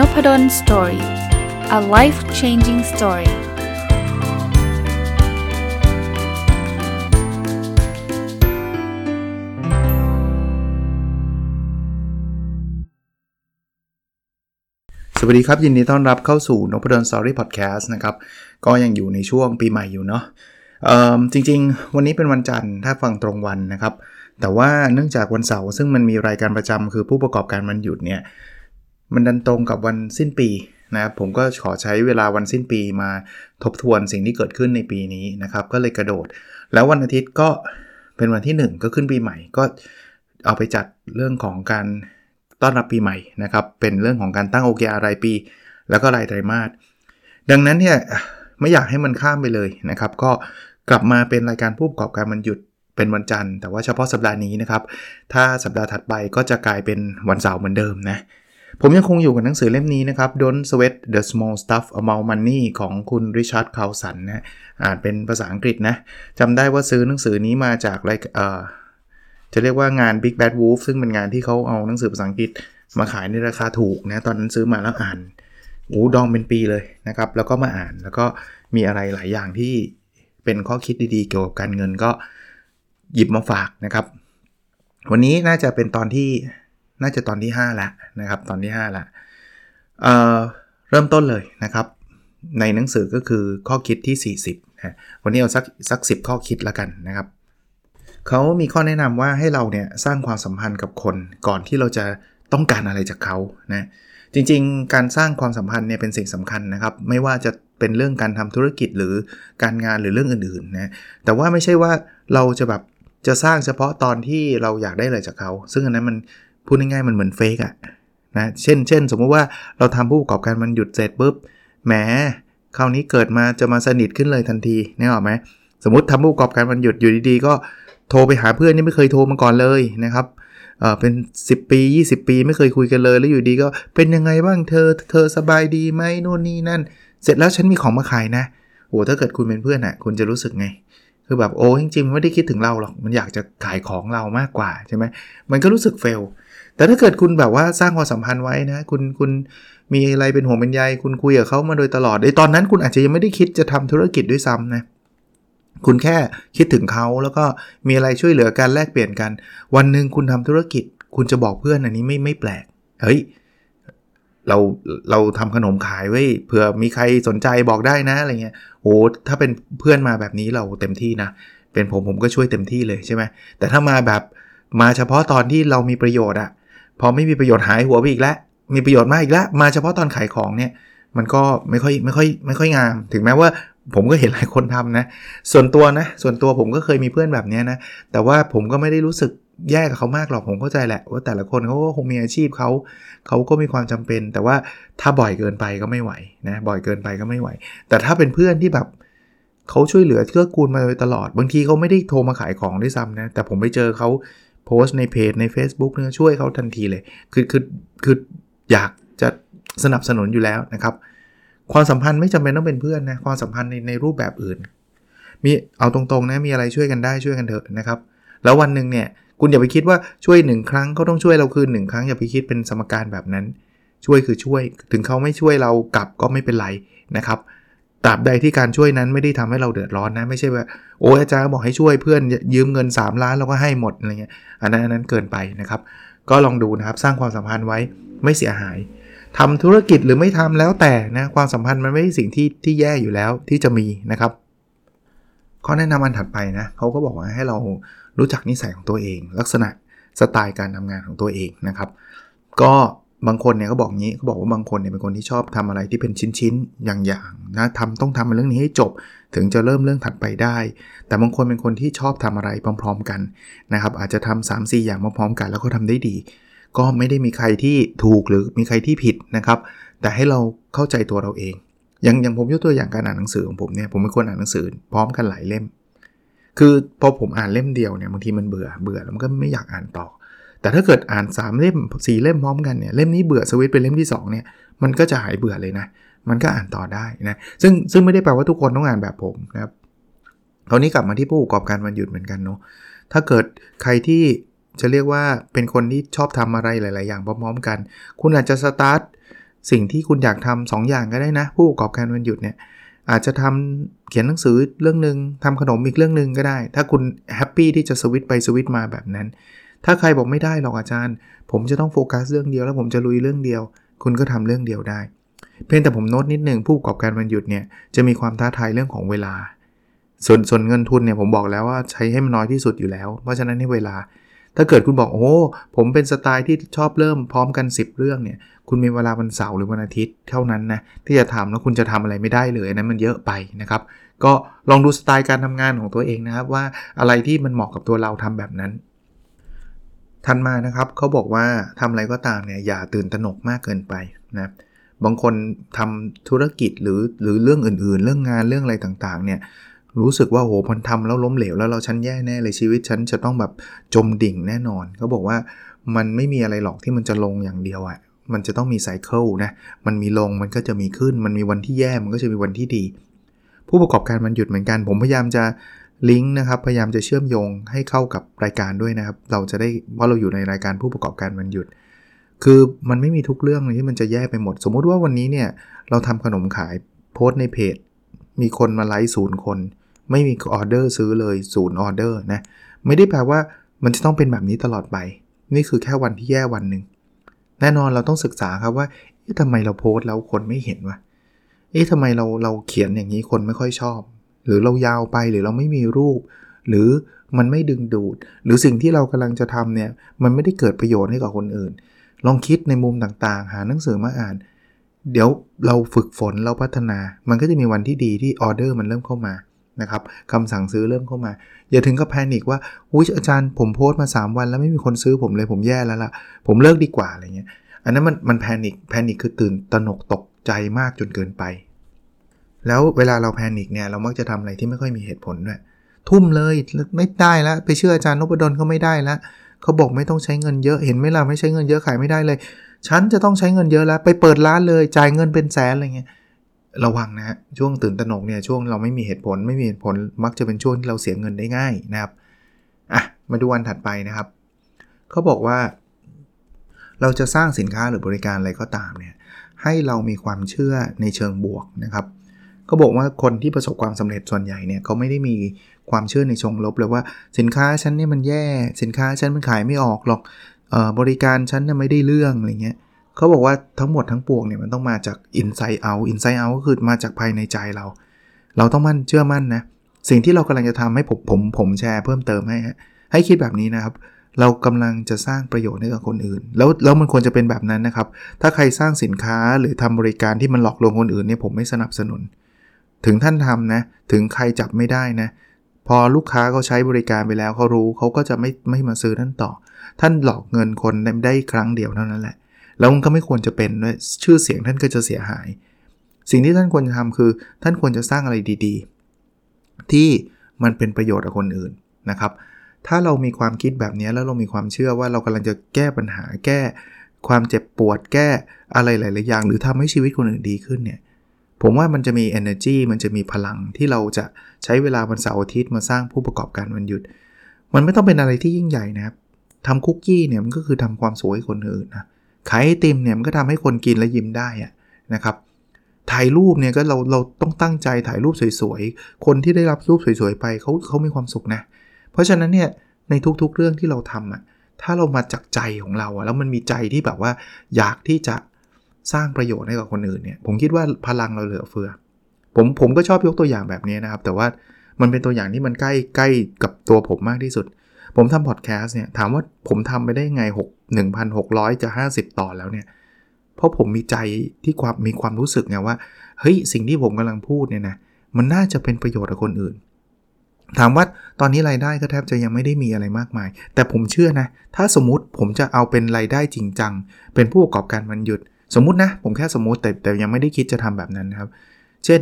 Nopadol's Story a life changing story สวัสดีครับ ยินดีต้อนรับเข้าสู่นพดล Story Podcast นะครับ ก็ยังอยู่ในช่วงปีใหม่อยู่เนาะจริงๆ วันนี้เป็นวันจันทร์ถ้าฟังตรงวันนะครับ แต่ว่าเนื่องจากวันเสาร์ซึ่งมันมีรายการประจำคือผู้ประกอบการวันหยุดเนี่ย มันดันตรงกับวันสิ้นปีนะครับผมก็ขอใช้เวลาวันสิ้นปีมาทบทวนสิ่งที่เกิดขึ้นในปีนี้นะครับ ก็เลยกระโดด แล้ววันอาทิตย์ก็เป็นวันที่ 1 ก็ขึ้นปีใหม่ก็เอาไปจัดเรื่องของการต้อนรับปีใหม่นะครับ เป็นเรื่องของการตั้งโอเคอารายปี แล้วก็รายไตรมาสดังนั้นเนี่ยไม่อยากให้มันข้ามไปเลยนะครับ ก็กลับมาเป็นรายการผู้ประกอบการมันหยุดเป็นวันจันทร์แต่ว่าเฉพาะสัปดาห์นี้นะครับ ถ้าสัปดาห์ถัดไปก็จะกลายเป็นวันเสาร์เหมือนเดิมนะ ผมยังคงอยู่กับหนังสือเล่มนี้นะครับ Don't Sweat the Small Stuff About Money ของคุณ Richard Carlson นะอ่านเป็นภาษาอังกฤษนะจำได้ว่าซื้อหนังสือนี้มาจากอะไรเอ่อจะเรียกว่างาน Big Bad Wolf ซึ่งเป็นงานที่เขาเอาหนังสือภาษาอังกฤษมาขายในราคาถูกนะตอนนั้นซื้อมาแล้วอ่านอู้ดองเป็นปีเลยนะครับ แล้วก็มาอ่านแล้วก็มีอะไรหลายอย่างที่เป็นข้อคิดดีๆ เกี่ยวกับการเงินก็หยิบมาฝากนะครับ วันนี้น่าจะเป็นตอนที่ น่าจะตอนที่5แล้วนะครับตอนที่5แล้วเเริ่มต้นเลยนะครับ ในหนังสือก็คือข้อคิดที่ 40นะวันนี้เอาสักสักสิข้อคิดแล้วกันนะครับเขามีข้อแนะนำว่าให้เราเนี่ยสร้างความสัมพันธ์กับคนก่อนที่เราจะต้องการอะไรจากเขานะจริงๆ การสร้างความสัมพันธ์เนี่ยเป็นสิ่งสำคัญนะครับ ไม่ว่าจะเป็นเรื่องการทำธุรกิจหรือการงานหรือเรื่องอื่นๆนะแต่ว่าไม่ใช่ว่าเราจะแบบจะสร้างเฉพาะตอนที่เราอยากได้อะไรจากเขา ซึ่งอันนั้นมัน พูดง่ายๆมันเหมือนเฟกอะนะเช่นเช่นสมมติว่าเราทำผู้ประกอบการมันหยุดเสร็จปุ๊บแหมคราวนี้เกิดมาจะมาสนิทขึ้นเลยทันทีนี่หรอไหมสมมติทำผู้ประกอบการมันหยุดอยู่ดีๆ ก็โทรไปหาเพื่อนนี่ไม่เคยโทรมาก่อนเลยนะครับเออเป็น 10 ปี 20 ปีไม่เคยคุยกันเลยแล้วอยู่ดีก็เป็นยังไงบ้างเธอเธอสบายดีไหมโน่นนี่นั่น เสร็จแล้วฉันมีของมาขายนะโอ้ถ้าเกิดคุณเป็นเพื่อนอะ่ะคุณจะรู้สึกไง คือแบบโอ้จริงๆไม่ได้คิดถึงเราหรอกมันอยากจะขายของเรามากกว่าใช่ไหมมันก็รู้สึกเฟล แต่ถ้าเกิดคุณแบบว่าสร้างความสัมพันธ์ไว้นะ คุณคุณมีอะไรเป็นห่วงเป็นใยคุณคุยกับเขามาโดยตลอดในตอนนั้นคุณอาจจะยังไม่ได้คิดจะทำธุรกิจด้วยซ้ำนะคุณแค่คิดถึงเขาแล้วก็มีอะไรช่วยเหลือกันแลกเปลี่ยนกัน วันหนึ่งคุณทำธุรกิจ คุณจะบอกเพื่อนอันนี้ไม่ไม่แปลกเฮ้ยเราเราทำขนมขายไว้เผื่อมีใครสนใจบอกได้นะอะไรเงี้ยโอ้ถ้าเป็นเพื่อนมาแบบนี้เราเต็มที่นะเป็นผมผมก็ช่วยเต็มที่เลยใช่ไหมแต่ถ้ามาแบบมาเฉพาะตอนที่เรามีประโยชน์อะ พอไม่มีประโยชน์หายหัวไปอีกแล้ว มีประโยชน์มากอีกแล้ว มาเฉพาะตอนขายของเนี่ย มันก็ไม่ค่อยไม่ค่อยไม่ค่อยงาม ถึงแม้ว่าผมก็เห็นหลายคนทำนะ ส่วนตัวนะ ส่วนตัวผมก็เคยมีเพื่อนแบบนี้นะ แต่ว่าผมก็ไม่ได้รู้สึกแย่กับเขามากหรอก ผมเข้าใจแหละว่าแต่ละคนเขาก็คงมีอาชีพเขา เขาก็มีความจำเป็น แต่ว่าถ้าบ่อยเกินไปก็ไม่ไหวนะ บ่อยเกินไปก็ไม่ไหว แต่ถ้าเป็นเพื่อนที่แบบเขาช่วยเหลือเกื้อกูลมาโดยตลอด บางทีเขาไม่ได้โทรมาขายของด้วยซ้ำนะ แต่ผมไปเจอเขา โพสต์ในเพจใน Facebook เนี่ยช่วยเขาทันทีเลย คือคือคืออยากจะสนับสนุนอยู่แล้วนะครับ ความสัมพันธ์ไม่จำเป็นต้องเป็นเพื่อนนะความสัมพันธ์ในในรูปแบบอื่น มีเอาตรงๆนะมีอะไรช่วยกันได้ช่วยกันเถอะนะครับ แล้ววันหนึ่งเนี่ยคุณอย่าไปคิดว่าช่วยหนึ่งครั้งเขาต้องช่วยเราคืนหนึ่งครั้งอย่าไปคิดเป็นสมการแบบนั้น ช่วยคือช่วย ถึงเขาไม่ช่วยเรากลับก็ไม่เป็นไรนะครับ ตราบใดที่การช่วยนั้นไม่ได้ทำให้เราเดือดร้อนนะ ไม่ใช่ว่าโอ้อาจารย์บอกให้ช่วยเพื่อนยืมเงิน 3 ล้านเราก็ให้หมดอะไรเงี้ยอันนั้นอันนั้นเกินไปนะครับ ก็ลองดูนะครับสร้างความสัมพันธ์ไว้ไม่เสียหายทำธุรกิจหรือไม่ทำแล้วแต่นะความสัมพันธ์มันไม่ใช่สิ่งที่ที่แย่อยู่แล้วที่จะมีนะครับข้อแนะนำอันถัดไปนะเขาก็บอกว่าให้เรารู้จักนิสัยของตัวเอง ลักษณะสไตล์การทำงานของตัวเองนะครับ ก็ บางคนเนี่ยเขาบอกงี้เขาบอกว่าบางคนเนี่ยเป็นคนที่ชอบทำอะไรที่เป็นชิ้นๆ อย่างๆนะทำต้องทำเรื่องนี้ให้จบ ถึงจะเริ่มเรื่องถัดไปได้ แต่บางคนเป็นคนที่ชอบทำอะไรพร้อม ๆ กันนะครับอาจจะทำ3 4 อย่างพร้อมๆกัน แล้วก็ทำได้ดี ก็ไม่ได้มีใครที่ถูกหรือมีใครที่ผิดนะครับ แต่ให้เราเข้าใจตัวเราเอง อย่างอย่างผมยกตัวอย่างการอ่านหนังสือของผมเนี่ยผมเป็นคนอ่านหนังสือพร้อมกันหลายเล่ม คือพอผมอ่านเล่มเดียวเนี่ยบางทีมันเบื่อเบื่อแล้วมันก็ไม่อยากอ่านต่อ แต่ถ้าเกิดอ่าน 3 เล่ม 4 เล่มพร้อมกันเนี่ยเล่มนี้เบื่อสวิตเป็นเล่มที่2เนี่ยมันก็จะหายเบื่อเลยนะ มันก็อ่านต่อได้นะซึ่งซึ่งไม่ได้แปลว่าทุกคนต้องอ่านแบบผมนะครับคราวนี้กลับมาที่ผู้ประกอบการวันหยุดเหมือนกันเนาะถ้าเกิดใครที่จะเรียกว่าเป็นคนที่ชอบทำอะไรหลาย ๆ อย่างพร้อม ๆ กัน คุณอาจจะสตาร์ทสิ่งที่คุณอยากทำสองอย่างก็ได้นะ ผู้ประกอบการวันหยุดเนี่ยอาจจะทำเขียนหนังสือเรื่องหนึ่งทำขนมอีกเรื่องหนึ่งก็ได้ ถ้าคุณ happy ที่จะสวิตไปสวิตมาแบบนั้น ถ้าใครบอกไม่ได้หรอกอาจารย์ ผมจะต้องโฟกัสเรื่องเดียวแล้วผมจะลุยเรื่องเดียว คุณก็ทำเรื่องเดียวได้ เพียงแต่ผมโน้ตนิดนึงผู้ประกอบการวันหยุดเนี่ยจะมีความท้าทายเรื่องของเวลา ส่วนส่วนเงินทุนเนี่ยผมบอกแล้วว่าใช้ให้มันน้อยที่สุดอยู่แล้ว เพราะฉะนั้นให้เวลา ถ้าเกิดคุณบอกโอ้ผมเป็นสไตล์ที่ชอบเริ่มพร้อมกัน 10 เรื่องเนี่ย คุณมีเวลาวันเสาร์หรือวันอาทิตย์เท่านั้นนะที่จะทำแล้วคุณจะทำอะไรไม่ได้เลยนั้นมันเยอะไปนะครับก็ลองดูสไตล์การทำงานของตัวเองนะครับว่าอะไรที่มันเหมาะกับตัวเราทำแบบนั้น ทันมานะครับเขาบอกว่าทำอะไรก็ตามเนี่ยอย่าตื่นตระหนกมากเกินไปนะบางคนทำธุรกิจหรือหรือเรื่องอื่นๆ เรื่องงานเรื่องอะไรต่างๆเนี่ยรู้สึกว่าโหมันทำแล้วล้มเหลวแล้วเราฉันแย่แน่เลยชีวิตฉันจะต้องแบบจมดิ่งแน่นอนเขาบอกว่ามันไม่มีอะไรหรอกที่มันจะลงอย่างเดียวอะมันจะต้องมีไซเคิลนะมันมีลงมันก็จะมีขึ้น มันมีวันที่แย่มันก็จะมีวันที่ดี ผู้ประกอบการมันหยุดเหมือนกัน ผมพยายามจะ ลิงก์นะครับพยายามจะเชื่อมโยงให้เข้ากับรายการด้วยนะครับ เราจะได้ว่าเราอยู่ในรายการผู้ประกอบการมันหยุด คือมันไม่มีทุกเรื่องเลยที่มันจะแย่ไปหมด สมมุติว่าวันนี้เนี่ยเราทำขนมขายโพสในเพจ มีคนมาไลฟ์ศูนย์คน ไม่มีออเดอร์ซื้อเลยศูนย์ออเดอร์นะไม่ได้แปลว่ามันจะต้องเป็นแบบนี้ตลอดไป นี่คือแค่วันที่แย่วันหนึ่งแน่นอนเราต้องศึกษาครับว่าทำไมเราโพสแล้วคนไม่เห็นวะเอ๊ะทำไมเราเราเขียนอย่างนี้คนไม่ค่อยชอบ รือเรายาวไปหรือเราไม่มีรูป หรือมันไม่ดึงดูด หรือสิ่งที่เรากำลังจะทำเนี่ยมันไม่ได้เกิดประโยชน์ให้กับคนอื่น ลองคิดในมุมต่างๆ หาหนังสือมาอ่าน เดี๋ยวเราฝึกฝนเราพัฒนา มันก็จะมีวันที่ดีที่ออเดอร์มันเริ่มเข้ามานะครับคำสั่งซื้อเริ่มเข้ามา อย่าถึงกับแพนิคว่าอุ้ยอาจารย์ผมโพสต์มา 3 วันแล้วไม่มีคนซื้อผมเลยผมแย่แล้วล่ะ ผมเลิกดีกว่าอะไรเงี้ย อันนั้นมันมันแพนิคแพนิคคือตื่นตระหนกตกใจมากจนเกินไป แล้วเวลาเราแพนิคเนี่ยเรามักจะทำอะไรที่ไม่ค่อยมีเหตุผลด้วยทุ่มเลยไม่ได้แล้วไปเชื่ออาจารย์นพดลเขาไม่ได้แล้วเขาบอกไม่ต้องใช้เงินเยอะเห็นไหมล่ะไม่ใช้เงินเยอะขายไม่ได้เลย ฉันจะต้องใช้เงินเยอะแล้ว ไปเปิดร้านเลยจ่ายเงินเป็นแสนอะไรเงี้ยระวังนะช่วงตื่นตระหนกเนี่ยช่วงเราไม่มีเหตุผลไม่มีเหตุผลมักจะเป็นช่วงที่เราเสียเงินได้ง่ายนะครับอะมาดูวันถัดไปนะครับเขาบอกว่า เราจะสร้างสินค้าหรือบริการอะไรก็ตามเนี่ยให้เรามีความเชื่อในเชิงบวกนะครับ เขาบอกว่าคนที่ประสบความสำเร็จส่วนใหญ่เนี่ยเขาไม่ได้มีความเชื่อในชงลบเลยว่า สินค้าฉันนี่มันแย่ สินค้าฉันมันขายไม่ออกหรอกออบริการฉันน่ยไม่ได้เรื่องอะไรเงี้ยเขาบอกว่าทั้งหมดทั้งปวงเนี่ยมันต้องมาจาก inside out inside out ก็คือมาจากภายในใจเรา เราต้องมั่นเชื่อมั่นนะสิ่งที่เรากำลังจะทำให้ผมผมผมแชร์เพิ่มเติมให้ให้คิดแบบนี้นะครับ เรากำลังจะสร้างประโยชน์ให้กับคนอื่น แล้วแล้วมันควรจะเป็นแบบนั้นนะครับ ถ้าใครสร้างสินค้าหรือทำบริการที่มันหลอกลวงคนอื่นเนี่ยผมไม่สนับสนุน ถึงท่านทำนะ ถึงใครจับไม่ได้นะ พอลูกค้าเขาใช้บริการไปแล้วเขารู้เขาก็จะไม่ไม่มาซื้อท่านต่อ ท่านหลอกเงินคนได้ครั้งเดียวเท่านั้นแหละ แล้วมันก็ไม่ควรจะเป็นด้วยชื่อเสียงท่านก็จะเสียหาย สิ่งที่ท่านควรจะทำคือ ท่านควรจะสร้างอะไรดีๆ ที่มันเป็นประโยชน์กับคนอื่นนะครับถ้าเรามีความคิดแบบนี้แล้วเรามีความเชื่อว่าเรากำลังจะแก้ปัญหาแก้ ความเจ็บปวดแก้อะไรหลาย ๆ อย่าง หรือทำให้ชีวิตคนอื่นดีขึ้นเนี่ย ผมว่ามันจะมี energy มันจะมีพลังที่เราจะใช้เวลาวันเสาร์อาทิตย์มาสร้างผู้ประกอบการวันหยุด มันไม่ต้องเป็นอะไรที่ยิ่งใหญ่นะครับทำคุกกี้เนี่ยมันก็คือทำความสวยให้คนอื่นนะขายไอติมเนี่ยมันก็ทำให้คนกินและยิ้มได้อะนะครับถ่ายรูปเนี่ยก็เราเราต้องตั้งใจถ่ายรูปสวยๆ คนที่ได้รับรูปสวยๆไปเขาเขามีความสุขนะ เพราะฉะนั้นเนี่ยในทุกๆเรื่องที่เราทำอะถ้าเรามาจากใจของเราอะแล้วมันมีใจที่แบบว่าอยากที่จะ สร้างประโยชน์ให้กับคนอื่นเนี่ยผมคิดว่าพลังเราเหลือเฟือ ผมผมก็ชอบยกตัวอย่างแบบนี้นะครับ แต่ว่ามันเป็นตัวอย่างที่มันใกล้ใกล้กับตัวผมมากที่สุด ผมทำพอดแคสต์เนี่ยถามว่าผมทำไปได้ไง6 1,600 จะ 50ต่อแล้วเนี่ยเพราะผมมีใจที่ความมีความรู้สึกไงว่าเฮ้ยสิ่งที่ผมกำลังพูดเนี่ยนะมันน่าจะเป็นประโยชน์กับคนอื่น ถามว่าตอนนี้รายได้ก็แทบจะยังไม่ได้มีอะไรมากมาย แต่ผมเชื่อนะ ถ้าสมมติผมจะเอาเป็นรายได้จริงจัง เป็นผู้ประกอบการมันหยุด สมมตินะ ผมแค่สมมติแต่แต่ยังไม่ได้คิดจะทำแบบนั้นครับ เช่น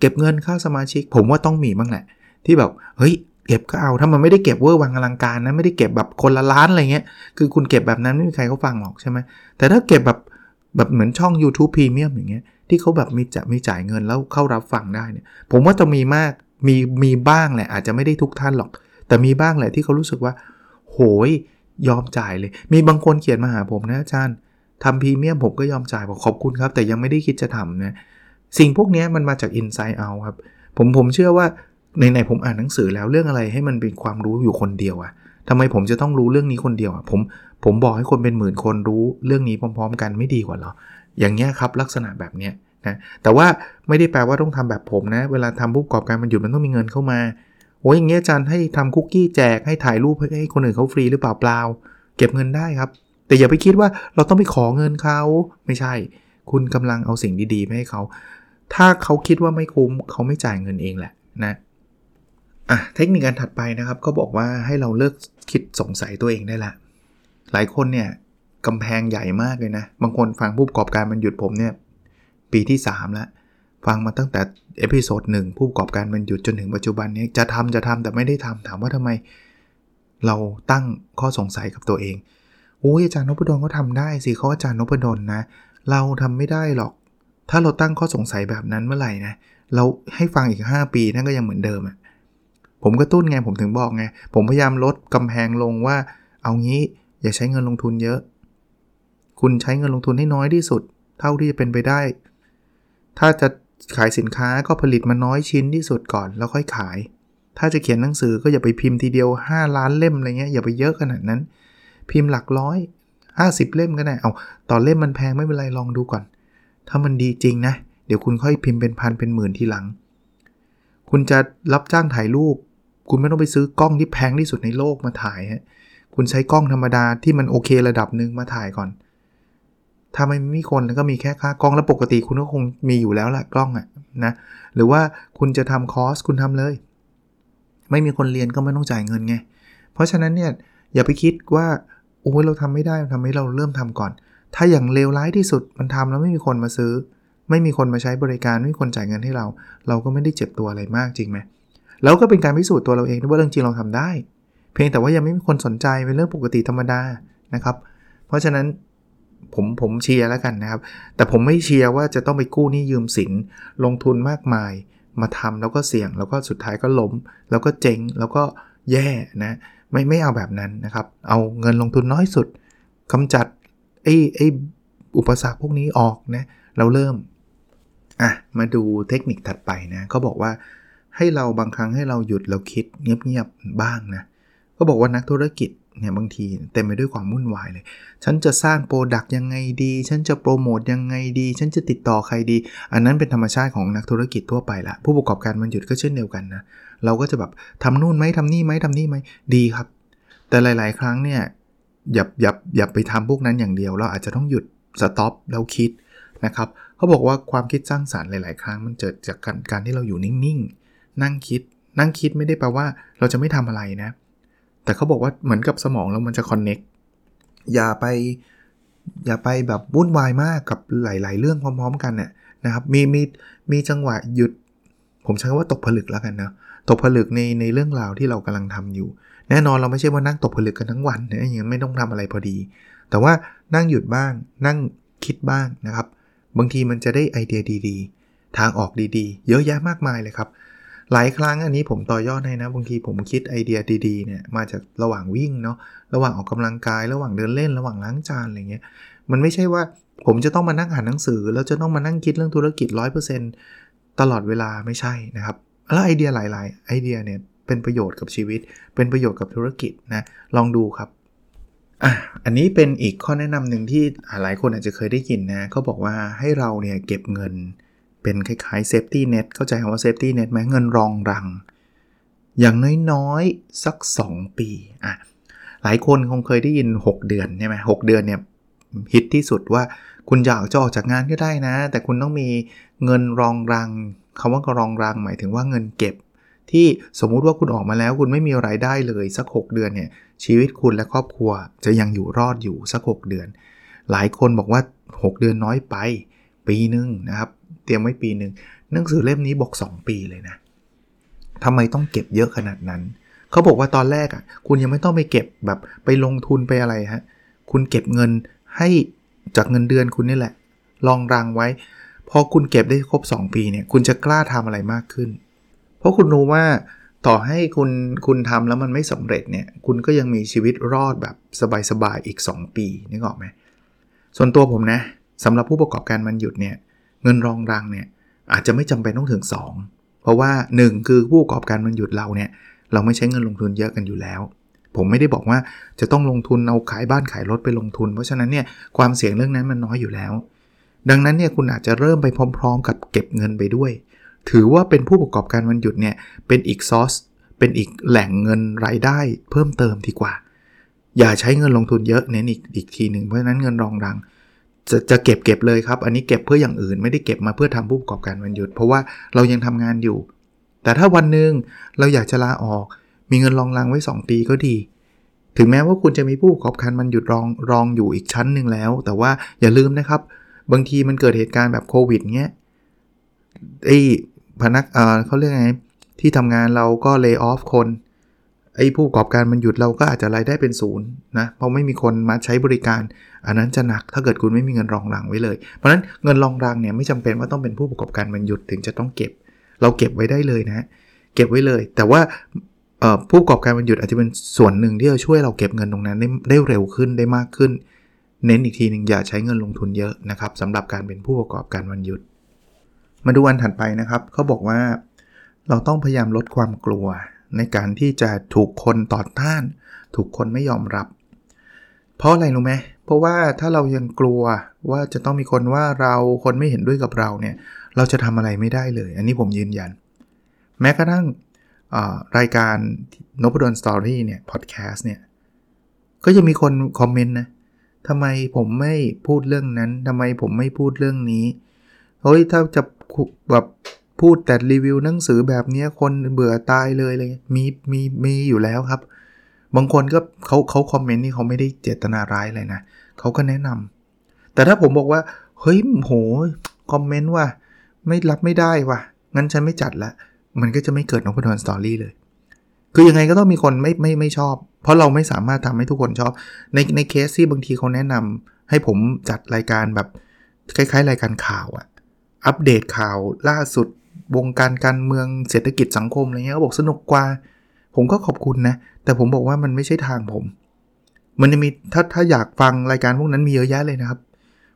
เก็บเงินค่าสมาชิก ผมว่าต้องมีบ้างแหละ ที่แบบเฮ้ยเก็บก็เอาถ้ามันไม่ได้เก็บเวอร์วังอลังการนะไม่ได้เก็บแบบคนละล้านอะไรเงี้ยคือคุณเก็บแบบนั้นไม่มีใครเขาฟังหรอกใช่ไหมแต่ถ้าเก็บแบบแบบเหมือนช่อง YouTube Premium อย่างเงี้ยที่เขาแบบมีจะมีจ่ายเงินแล้วเข้ารับฟังได้เนี่ยผมว่าจะมีมากมีมีบ้างแหละอาจจะไม่ได้ทุกท่านหรอก แต่มีบ้างแหละที่เขารู้สึกว่า โหยยอมจ่ายเลย มีบางคนเขียนมาหาผมนะอาจารย์ ทำพรีเมียมผมก็ยอมจ่ายบอกขอบคุณครับ แต่ยังไม่ได้คิดจะทำนะสิ่งพวกนี้มันมาจาก inside out ครับ ผมผมเชื่อว่าในในผมอ่านหนังสือแล้วเรื่องอะไรให้มันเป็นความรู้อยู่คนเดียวอะทำไมผมจะต้องรู้เรื่องนี้คนเดียวอะผมผมบอกให้คนเป็นหมื่นคนรู้เรื่องนี้พร้อม ๆ กันไม่ดีกว่าหรอ อย่างเงี้ยครับลักษณะแบบเนี้ยนะแต่ว่าไม่ได้แปลว่าต้องทำแบบผมนะ เวลาทำผู้ประกอบการมันหยุดมันต้องมีเงินเข้ามาโอ้ยอย่างเงี้ยอาจารย์ให้ทำคุกกี้แจกให้ถ่ายรูปให้คนอื่นเขาฟรีหรือเปล่าเปล่า เก็บเงินได้ครับ แต่อย่าไปคิดว่าเราต้องไปขอเงินเขาไม่ใช่ คุณกำลังเอาสิ่งดีๆไปให้เขา ถ้าเขาคิดว่าไม่คุ้มเขาไม่จ่ายเงินเองแหละนะอะเทคนิคการถัดไปนะครับก็บอกว่าให้เราเลิกคิดสงสัยตัวเองได้ละหลายคนเนี่ยกำแพงใหญ่มากเลยนะ บางคนฟังผู้ประกอบการวันหยุดผมเนี่ย ปีที่ 3 แล้ว ฟังมาตั้งแต่ episode หนึ่งผู้ประกอบการวันหยุดจนถึงปัจจุบันนี้จะทำจะทำแต่ไม่ได้ทำถามว่าทำไม เราตั้งข้อสงสัยกับตัวเอง โอ้ยอาจารย์นพดลก็ทำได้สิเขาอาจารย์นพดลนะ เราทำไม่ได้หรอก ถ้าเราตั้งข้อสงสัยแบบนั้นเมื่อไหร่นะ เราให้ฟังอีก 5 ปีนั่นก็ยังเหมือนเดิมอะผมก็ตุ้นไงผมถึงบอกไง ผมพยายามลดกำแพงลงว่า เอางี้อย่าใช้เงินลงทุนเยอะ คุณใช้เงินลงทุนให้น้อยที่สุด เท่าที่จะเป็นไปได้ ถ้าจะขายสินค้าก็ผลิตมาน้อยชิ้นที่สุดก่อนแล้วค่อยขาย ถ้าจะเขียนหนังสือก็อย่าไปพิมพ์ทีเดียว 5 ล้านเล่มอะไรเงี้ยอย่าไปเยอะขนาดนั้น พิมพ์หลักร้อย 50 เล่มก็ได้ เอาต่อเล่มมันแพงไม่เป็นไรลองดูก่อน ถ้ามันดีจริงนะ เดี๋ยวคุณค่อยพิมพ์เป็นพันเป็นหมื่นทีหลัง คุณจะรับจ้างถ่ายรูป คุณไม่ต้องไปซื้อกล้องที่แพงที่สุดในโลกมาถ่ายฮะ คุณใช้กล้องธรรมดาที่มันโอเคระดับหนึ่งมาถ่ายก่อน ถ้าไม่มีคนแล้วก็มีแค่ค่ากล้องแล้วปกติคุณก็คงมีอยู่แล้วแหละกล้องอะนะ หรือว่าคุณจะทำคอร์สคุณทำเลย ไม่มีคนเรียนก็ไม่ต้องจ่ายเงินไง เพราะฉะนั้นเนี่ยอย่าไปคิดว่า อ้ยเราทำไม่ได้ทำให้เราเริ่มทำก่อน ถ้าอย่างเลวร้ายที่สุดมันทำแล้วไม่มีคนมาซื้อ ไม่มีคนมาใช้บริการไม่มีคนจ่ายเงินให้เรา เราก็ไม่ได้เจ็บตัวอะไรมากจริงไหมแล้วก็เป็นการพิสูจน์ตัวเราเองว่าเรื่องจริงเราทำได้ เพียงแต่ว่ายังไม่มีคนสนใจเป็นเรื่องปกติธรรมดานะครับ เพราะฉะนั้นผมผมเชียร์แล้วกันนะครับ แต่ผมไม่เชียร์ว่าจะต้องไปกู้หนี้ยืมสินลงทุนมากมาย มาทำแล้วก็เสี่ยงแล้วก็สุดท้ายก็ล้ม แล้วก็เจ๊งแล้วก็แย่นะ ไม่ไม่เอาแบบนั้นนะครับ เอาเงินลงทุนน้อยสุดกำจัดไอ้ไอ้อุปสรรคพวกนี้ออกนะเราเริ่มอะมาดูเทคนิคถัดไปนะเขาบอกว่าให้เราบางครั้งให้เราหยุดเราคิดเงียบๆบ้างนะก็บอกว่านักธุรกิจ เนี่ยบางทีเต็มไปด้วยความวุ่นวายเลย ฉันจะสร้างโปรดักต์ยังไงดี ฉันจะโปรโมทยังไงดี ฉันจะติดต่อใครดี อันนั้นเป็นธรรมชาติของนักธุรกิจทั่วไปละ ผู้ประกอบการวันหยุดก็เช่นเดียวกันนะ เราก็จะแบบทำนู่นไหมทำนี่ไหมทำนี่ไหมดีครับ แต่หลาย ๆ ครั้งเนี่ยอย่าอย่าอย่าไปทำพวกนั้นอย่างเดียว เราอาจจะต้องหยุด stop แล้วคิดนะครับเขาบอกว่าความคิดสร้างสรรค์หลาย ๆ ครั้งมันเกิดจากการการที่เราอยู่นิ่ง ๆ นั่งคิด นั่งคิดไม่ได้แปลว่าเราจะไม่ทำอะไรนะ แต่เขาบอกว่าเหมือนกับสมองแล้วมันจะ connect อย่าไปอย่าไปแบบวุ่นวายมากกับหลาย ๆ เรื่องพร้อม ๆ กันเนี่ยนะครับมีมีมีจังหวะหยุด ผมใช้ว่าตกผลึกแล้วกันนะตกผลึกในในเรื่องราวที่เรากำลังทำอยู่ แน่นอนเราไม่ใช่ว่านั่งตกผลึกกันทั้งวันนะอย่างนั้นไม่ต้องทำอะไรพอดี แต่ว่านั่งหยุดบ้างนั่งคิดบ้างนะครับ บางทีมันจะได้ไอเดียดี ๆ ทางออกดีๆ เยอะแยะมากมายเลยครับ หลายครั้งอันนี้ผมต่อยอดให้นะ บางทีผมคิดไอเดียดีๆเนี่ยมาจากระหว่างวิ่งเนาะระหว่างออกกำลังกาย ระหว่างเดินเล่น ระหว่างล้างจานอะไรเงี้ยมันไม่ใช่ว่าผมจะต้องมานั่งอ่านหนังสือ แล้วจะต้องมานั่งคิดเรื่องธุรกิจ 100%ตลอดเวลาไม่ใช่นะครับแล้วไอเดียหลาย ๆ ไอเดียเนี่ยเป็นประโยชน์กับชีวิต เป็นประโยชน์กับธุรกิจนะลองดูครับอะอันนี้เป็นอีกข้อแนะนำหนึ่งที่หลายคนอาจจะเคยได้ยินนะเขาบอกว่าให้เราเนี่ยเก็บเงิน เป็นคล้ายๆ safety net เข้าใจคำว่า safety net ไหมเงินรองรัง อย่างน้อยๆ สัก 2 ปีอะหลายคนคงเคยได้ยิน 6 เดือนใช่ไหมหเดือนเนี่ยฮิตที่สุดว่าคุณอยากจะออกจากงานก็ได้นะ แต่คุณต้องมีเงินรองรังคำว่ารองรัง หมายถึงว่าเงินเก็บ ที่สมมุติว่าคุณออกมาแล้ว คุณไม่มีไรายได้เลยสัก 6 เดือนเนี่ยชีวิตคุณและครอบครัว จะยังอยู่รอดอยู่สัก 6 เดือน หลายคนบอกว่า 6 เดือนน้อยไป ปีหนึ่งนะครับ เตรียมไว้ปีหนึ่งหนังสือเล่มนี้บอก 2 ปีเลยนะทำไมต้องเก็บเยอะขนาดนั้น เขาบอกว่าตอนแรกอะ คุณยังไม่ต้องไปเก็บแบบไปลงทุนไปอะไรฮะ คุณเก็บเงินให้จากเงินเดือนคุณนี่แหละ ลองรังไว้ พอคุณเก็บได้ครบ 2 ปีเนี่ย คุณจะกล้าทำอะไรมากขึ้น เพราะคุณรู้ว่าต่อให้คุณคุณทำแล้วมันไม่สำเร็จเนี่ย คุณก็ยังมีชีวิตรอดแบบสบายๆอีก 2 ปีนึกออกไหมส่วนตัวผมนะสำหรับผู้ประกอบการมันหยุดเนี่ย เงินรองรังเนี่ยอาจจะไม่จำเป็นต้องถึง 2 เพราะว่า 1 คือผู้ประกอบการมันหยุดเราเนี่ยเราไม่ใช้เงินลงทุนเยอะกันอยู่แล้ว ผมไม่ได้บอกว่าจะต้องลงทุนเอาขายบ้านขายรถไปลงทุน เพราะฉะนั้นเนี่ยความเสี่ยงเรื่องนั้นมันน้อยอยู่แล้ว ดังนั้นเนี่ยคุณอาจจะเริ่มไปพร้อม ๆ กับเก็บเงินไปด้วย ถือว่าเป็นผู้ประกอบการวันหยุดเนี่ยเป็นอีกซอสเป็นอีกแหล่งเงินรายได้เพิ่มเติมดีกว่า อย่าใช้เงินลงทุนเยอะเน้นอีกอีกทีหนึ่งเพราะฉะนั้นเงินรองรัง จะจะเก็บเก็บเลยครับ อันนี้เก็บเพื่ออย่างอื่นไม่ได้เก็บมาเพื่อทำผู้ประกอบการวันหยุด เพราะว่าเรายังทำงานอยู่ แต่ถ้าวันหนึ่งเราอยากจะลาออก มีเงินรองรังไว้ 2 ปีก็ดี ถึงแม้ว่าคุณจะมีผู้ประกอบการมันหยุดรองรองอยู่อีกชั้นหนึ่งแล้ว แต่ว่าอย่าลืมนะครับ บางทีมันเกิดเหตุการณ์แบบโควิดเงี้ยไอ้พนักเออเขาเรียกไงที่ทำงานเราก็เลิกออฟคนไอ้ผู้ประกอบการมันหยุดเราก็อาจจะรายได้เป็นศูนย์นะเพราะไม่มีคนมาใช้บริการ อันนั้นจะหนักถ้าเกิดคุณไม่มีเงินรองรังไว้เลย เพราะฉะนั้นเงินรองรังเนี่ยไม่จำเป็นว่าต้องเป็นผู้ประกอบการมันหยุดถึงจะต้องเก็บ เราเก็บไว้ได้เลยนะเก็บไว้เลย แต่ว่าผู้ประกอบการมันหยุดอาจจะเป็นส่วนหนึ่งที่จะช่วยเราเก็บเงินตรงนั้นได้ได้เร็วขึ้นได้มากขึ้น เน้นอีกทีหนึ่งอย่าใช้เงินลงทุนเยอะนะครับสำหรับการเป็นผู้ประกอบการวันหยุด มาดูวันถัดไปนะครับเขาบอกว่าเราต้องพยายามลดความกลัว ในการที่จะถูกคนต่อต้าน ถูกคนไม่ยอมรับ เพราะอะไรรู้ไหม เพราะว่าถ้าเรายังกลัวว่าจะต้องมีคนว่าเราคนไม่เห็นด้วยกับเราเนี่ยเราจะทำอะไรไม่ได้เลย อันนี้ผมยืนยัน แม้กระทั่งรายการนพดลสตอรี่เนี่ยพอดแคสต์เนี่ยก็จะมีคนคอมเมนต์นะทำไมผมไม่พูดเรื่องนั้นทำไมผมไม่พูดเรื่องนี้เฮ้ยถ้าจะแบบพูดแต่รีวิวหนังสือแบบนี้คนเบื่อตายเลยเลยมีมีมีอยู่แล้วครับ บางคนก็เขาเขาคอมเมนต์นี่เขาไม่ได้เจตนาร้ายเลยนะ เขาก็แนะนำแต่ถ้าผมบอกว่า เฮ้ยโหคอมเมนต์ว่าไม่รับไม่ได้ว่ะ งั้นฉันไม่จัดละ มันก็จะไม่เกิดนพดลสตอรี่เลย คือยังไงก็ต้องมีคนไม่ไม่ไม่ชอบ เพราะเราไม่สามารถทำให้ทุกคนชอบ ในในเคสที่บางทีเขาแนะนำให้ผมจัดรายการแบบคล้ายๆ รายการข่าวอะอัปเดตข่าวล่าสุด วงการการเมืองเศรษฐกิจสังคมอะไรเงี้ยเขาบอกสนุกกว่า ผมก็ขอบคุณนะ แต่ผมบอกว่ามันไม่ใช่ทางผม มันจะมีถ้าถ้าอยากฟังรายการพวกนั้นมีเยอะแยะเลยนะครับ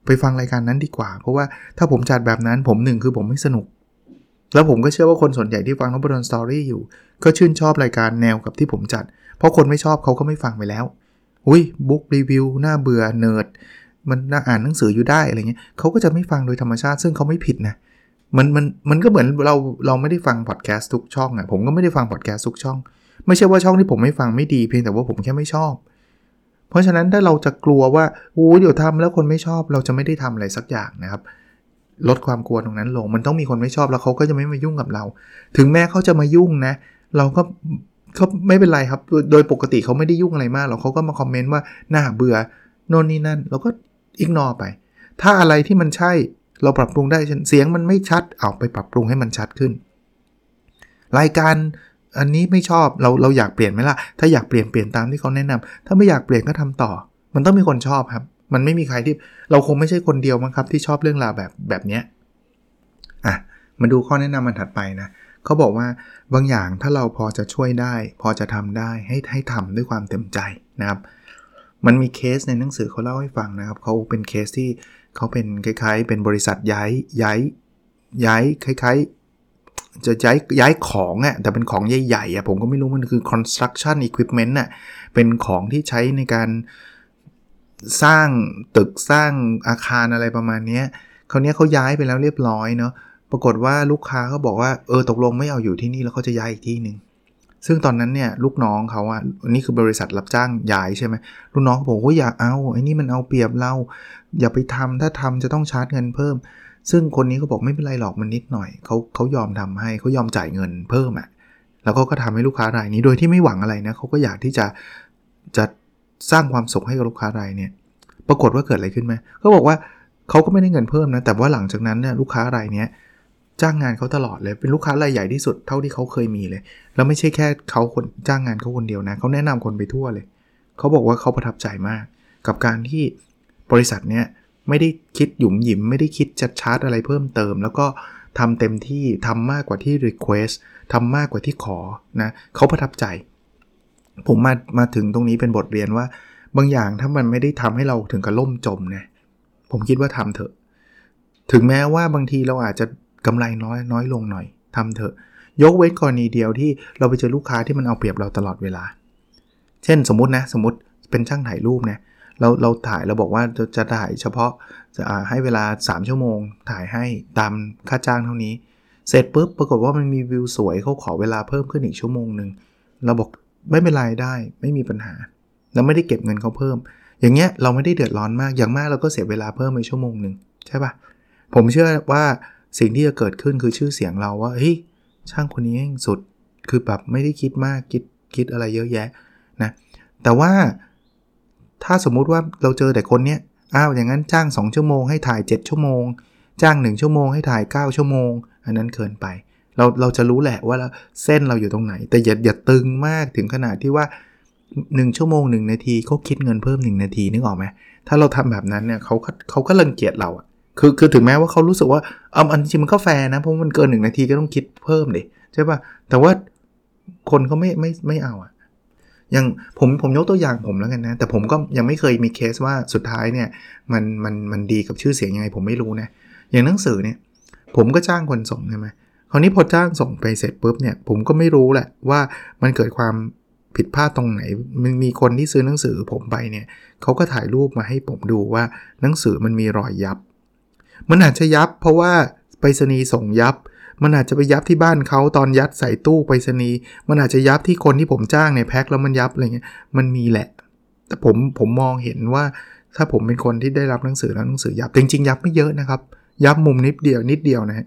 ไปฟังรายการนั้นดีกว่า เพราะว่าถ้าผมจัดแบบนั้นผมหนึ่งคือผมไม่สนุก แล้วผมก็เชื่อว่าคนส่วนใหญ่ที่ฟังนบดอนสตอรี่อยู่ ก็ชื่นชอบรายการแนวกับที่ผมจัด เพราะคนไม่ชอบเขาก็ไม่ฟังไปแล้วอุ้ย book review น่าเบื่อเนั่งอ่านหนังสืออยู่ได้อะไรเงี้ยเขาก็จะไม่ฟังโดยธรรมชาติ ซึ่งเขาไม่ผิดนะมันมันมันก็เหมือนเราเราไม่ได้ฟังพอดแคสต์ทุกช่องอะ่ะผมก็ไม่ได้ฟังพอดแคสต์ทุกช่อง ไม่ใช่ว่าช่องที่ผมไม่ฟังไม่ดีเพียงแต่ว่าผมแค่ไม่ชอบ เพราะฉะนั้นถ้าเราจะกลัวว่าโอ้เดี๋ยวทำแล้วคนไม่ชอบเราจะไม่ได้ทำอะไรสักอย่างนะครับ ลดความกลัวตรงนั้นลง มันต้องมีคนไม่ชอบแล้วเขาก็จะไม่มายุ่งกับเรา ถึงแม้เขาจะมายุ่งนะ เราก็เขาไม่เป็นไรครับ โดยปกติเขาไม่ได้ยุ่งอะไรมากหรอกเขาก็มาคอมเมนต์ว่าน่าเบื่อโน่นนี่นั่น เราก็อิกนอไป ถ้าอะไรที่มันใช่เราปรับปรุงได้เสียงมันไม่ชัดเอาไปปรับปรุงให้มันชัดขึ้น รายการ อันนี้ไม่ชอบเราเราอยากเปลี่ยนไหมล่ะ ถ้าอยากเปลี่ยนเปลี่ยนตามที่เขาแนะนำถ้าไม่อยากเปลี่ยนก็ทำต่อ มันต้องมีคนชอบครับ มันไม่มีใครที่เราคงไม่ใช่คนเดียวมั้งครับ ที่ชอบเรื่องราวแบบแบบนี้อะมาดูข้อแนะนำมันถัดไปนะเขาบอกว่าบางอย่างถ้าเราพอจะช่วยได้ พอจะทำได้ให้ให้ทำด้วยความเต็มใจนะครับ มันมีเคสในหนังสือเขาเล่าให้ฟังนะครับเขาเป็นเคสที่เขาเป็นคล้าย ๆ เป็นบริษัทย้ายย้ายย้ายคล้าย ๆ จะย้ายย้ายของอะ่ะแต่เป็นของใหญ่ๆอะ่ะผมก็ไม่รู้มันคือ construction equipment อะ่ะเป็นของที่ใช้ในการสร้างตึกสร้างอาคารอะไรประมาณนี้คราวนี้เขาย้ายไปแล้วเรียบร้อยเนาะปรากฏว่าลูกค้าเขาบอกว่าเออตกลงไม่เอาอยู่ที่นี่แล้วเขาจะย้ายอีกที่หนึ่งซึ่งตอนนั้นเนี่ยลูกน้องเขาอะนี่คือบริษัทรับจ้างย้ายใช่ไหมลูกน้องบอกว่าอยากเอาไอ้นี่มันเอาเปรียบเรา อย่าไปทำถ้าทำจะต้องชาร์จเงินเพิ่ม ซึ่งคนนี้เขาบอกไม่เป็นไรหรอกมันนิดหน่อยเขาเขายอมทำให้เขายอมจ่ายเงินเพิ่มอะ่ะแล้วก็ก็ทำให้ลูกค้ารายนี้โดยที่ไม่หวังอะไรนะเขาก็อยากที่จะจะสร้างความสุขให้กับลูกค้ารายเนี่ย ปรากฏว่าเกิดอะไรขึ้นไหมเขาบอกว่าเขาก็ไม่ได้เงินเพิ่มนะแต่ว่าหลังจากนั้นเนี่ยลูกค้ารายเนี้ยจ้างงานเขาตลอดเลยเป็นลูกค้ารายใหญ่ที่สุดเท่าที่เขาเคยมีเลย แล้วไม่ใช่แค่เขาคนจ้างงานเขาคนเดียวนะเขาแนะนำคนไปทั่วเลย เขาบอกว่าเขาประทับใจมาก กับการที่บริษัทเนี้ย ไม่ได้คิดหยุมหยิม ไม่ได้คิดจะชาร์จอะไรเพิ่มเติม แล้วก็ทำเต็มที่ทำมากกว่าที่ Request ทำมากกว่าที่ขอนะเขาประทับใจ ผมมามาถึงตรงนี้เป็นบทเรียนว่า บางอย่างถ้ามันไม่ได้ทำให้เราถึงกับล่มจมนะผมคิดว่าทำเถอะ ถึงแม้ว่าบางทีเราอาจจะกำไรน้อยน้อยลงหน่อยทำเถอะ ยกเว้นกรณีเดียวที่เราไปเจอลูกค้าที่มันเอาเปรียบเราตลอดเวลา เช่นสมมตินะสมมติเป็นช่างถ่ายรูปนะเเราเราถ่ายเราบอกว่าจะจะถ่ายเฉพาะจะให้เวลา 3 ชั่วโมง ถ่ายให้ตามค่าจ้างเท่านี้ เสร็จปุ๊บปรากฏว่ามันมีวิวสวยเขาขอเวลาเพิ่มขึ้นอีกชั่วโมงหนึ่งเราบอกไม่เป็นไรได้ไม่มีปัญหาเราไม่ได้เก็บเงินเขาเพิ่ม อย่างเงี้ยเราไม่ได้เดือดร้อนมากอย่างมากเราก็เสียเวลาเพิ่มไปชั่วโมงหนึ่งใช่ปะผมเชื่อว่าสิ่งที่จะเกิดขึ้นคือชื่อเสียงเราว่าเฮ้ยช่างคนนี้สุดคือแบบไม่ได้คิดมากคิดคิดอะไรเยอะแยะนะแต่ว่า ถ้าสมมุติว่าเราเจอแต่คนเนี้ยอ้าวอย่างนั้นจ้าง 2 ชั่วโมงให้ถ่าย 7 ชั่วโมง จ้าง 1 ชั่วโมงให้ถ่าย 9 ชั่วโมง อันนั้นเกินไป เราเราจะรู้แหละว่าเส้นเราอยู่ตรงไหน แต่อย่าอย่าตึงมากถึงขนาดที่ว่า 1 ชั่วโมง 1 นาทีเขาคิดเงินเพิ่ม 1 นาทีนึกออกไหมถ้าเราทำแบบนั้นเนี่ยเขาเขาก็รังเกียจเราอะคือคือถึงแม้ว่าเขารู้สึกว่าเอาอันจริงมันก็แฟร์นะเพราะมันเกิน1นาทีก็ต้องคิดเพิ่มดิใช่ปะแต่ว่าคนเขาไม่ไม่ไม่เอาอะ ย่างผมผมยกตัวอย่างผมแล้วกันนะ แต่ผมก็ยังไม่เคยมีเคสว่าสุดท้ายเนี่ยมันมันมันดีกับชื่อเสียงยังไงผมไม่รู้นะ อย่างหนังสือเนี่ยผมก็จ้างคนส่งใช่ไหมคราวนี้พอจ้างส่งไปเสร็จปุ๊บเนี่ยผมก็ไม่รู้แหละว่ามันเกิดความผิดพลาดตรงไหน มันมีคนที่ซื้อหนังสือผมไปเนี่ยเขาก็ถ่ายรูปมาให้ผมดูว่าหนังสือมันมีรอยยับ มันอาจจะยับเพราะว่าไปรษณีย์ส่งยับ มันอาจจะไปยับที่บ้านเขาตอนยัดใส่ตู้ไปรษณีย์มันอาจจะยับที่คนที่ผมจ้างในแพ็คแล้วมันยับอะไรเงี้ยมันมีแหละ แต่ผมผมมองเห็นว่าถ้าผมเป็นคนที่ได้รับหนังสือแล้วหนังสือยับจริงๆยับไม่เยอะนะครับ ยับมุมนิดเดียวนิดเดียวนะฮะ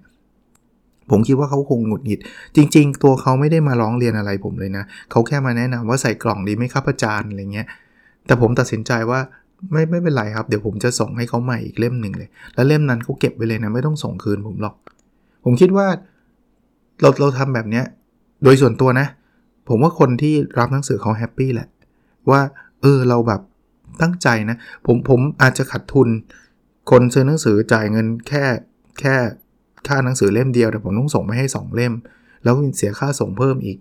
ผมคิดว่าเขาคงหงุดหงิด จริง ๆ ตัวเขาไม่ได้มาร้องเรียนอะไรผมเลยนะเขาแค่มาแนะนำว่าใส่กล่องดีไหมครับอาจารย์อะไรเงี้ยแต่ผมตัดสินใจว่าไม่ไม่เป็นไรครับ เดี๋ยวผมจะส่งให้เขาใหม่อีกเล่มหนึ่งเลย แล้วเล่มนั้นเขาเก็บไว้เลยนะ ไม่ต้องส่งคืนผมหรอก ผมคิดว่าเราเราทำแบบเนี้ยโดยส่วนตัวนะ ผมว่าคนที่รับหนังสือเขา happy แหละ ว่าเออเราแบบตั้งใจนะ ผมผมอาจจะขาดทุน คนซื้อหนังสือจ่ายเงินแค่แค่ค่าหนังสือเล่มเดียวแต่ผมต้องส่งไปให้ 2 เล่ม แล้วเสียค่าส่งเพิ่มอีก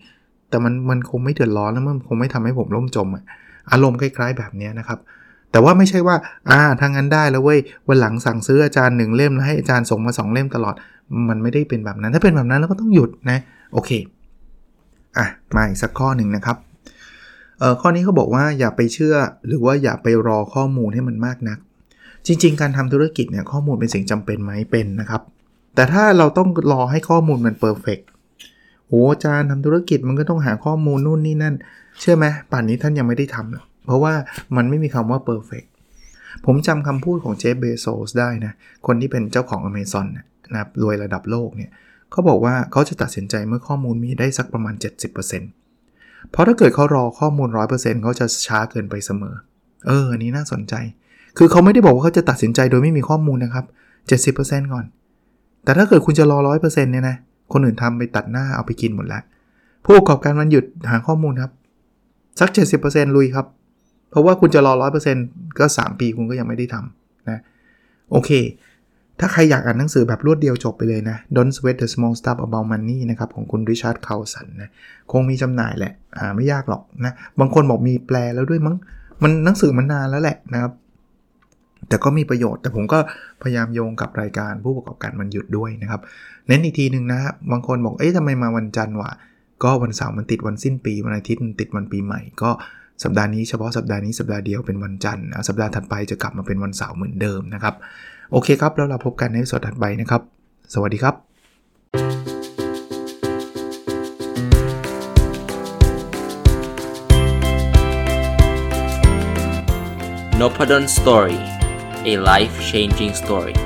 แต่มันมันคงไม่เดือดร้อนแล้วมันคงไม่ทำให้ผมล่มจมอะอารมณ์คล้ายๆแบบนี้นะครับ แต่ว่าไม่ใช่ว่าอ่าทางนั้นได้แล้วเว้ยวันหลังสั่งซื้ออาจารย์หนึ่งเล่มแล้วให้อาจารย์ส่งมา 2 เล่มตลอด มันไม่ได้เป็นแบบนั้น ถ้าเป็นแบบนั้นเราก็ต้องหยุดนะ โอเค อะ มาอีกสักข้อหนึ่งนะครับ เอ่อ ข้อนี้เขาบอกว่าอย่าไปเชื่อหรือว่าอย่าไปรอข้อมูลให้มันมากนัก จริง ๆ การทำธุรกิจเนี่ยข้อมูลเป็นสิ่งจำเป็นไหมเป็นนะครับ แต่ถ้าเราต้องรอให้ข้อมูลมันเพอร์เฟกโอ้อาจารย์ทำธุรกิจมันก็ต้องหาข้อมูลนู่นนี่นั่น เชื่อไหมป่านนี้ท่านยังไม่ได้ทำหรอกเพราะว่ามันไม่มีคำว่าเพอร์เฟกผมจำคำพูดของเจฟเบโซสได้นะ คนที่เป็นเจ้าของ Amazon นะ นะครับรวยระดับโลกเนี่ยเขาบอกว่าเขาจะตัดสินใจเมื่อข้อมูลมีได้สักประมาณ 70%เพราะถ้าเกิดเขารอข้อมูล 100%เขาจะช้าเกินไปเสมอ เอออันนี้น่าสนใจ คือเขาไม่ได้บอกว่าเขาจะตัดสินใจโดยไม่มีข้อมูลนะครับ 70%ก่อน แต่ถ้าเกิดคุณจะรอ 100%เนี่ยนะคนอื่นทำไปตัดหน้าเอาไปกินหมดแล้ว ผู้ประกอบการมันหยุดหาข้อมูลครับ สัก 70%ลุยครับ เพราะว่าคุณจะรอ 100%ก็ 3 ปีคุณก็ยังไม่ได้ทำนะ โอเค ถ้าใครอยากอ่านหนังสือแบบรวดเดียวจบไปเลยนะ Don't Sweat the Small Stuff About Money นะครับ ของคุณริชาร์ดคาวสันนะ คงมีจำหน่ายแหละหาไม่ยากหรอกนะ บางคนบอกมีแปลแล้วด้วยมั้ง มันหนังสือมันนานแล้วแหละนะครับ แต่ก็มีประโยชน์ แต่ผมก็พยายามโยงกับรายการผู้ประกอบการมันหยุดด้วยนะครับ เน้นอีกทีหนึ่งนะ บางคนบอก เอ๊ะทำไมมาวันจันทร์วะ ก็วันเสาร์มันติดวันสิ้นปี วันอาทิตย์มันติดวันปีใหม่ ก็ สัปดาห์นี้เฉพาะสัปดาห์นี้สัปดาห์เดียวเป็นวันจันทร์สัปดาห์ถัดไปจะกลับมาเป็นวันเสาร์เหมือนเดิมนะครับ โอเคครับ แล้วเราพบกันในสดถัดไปนะครับ สวัสดีครับ n o p a d o n Story a life changing story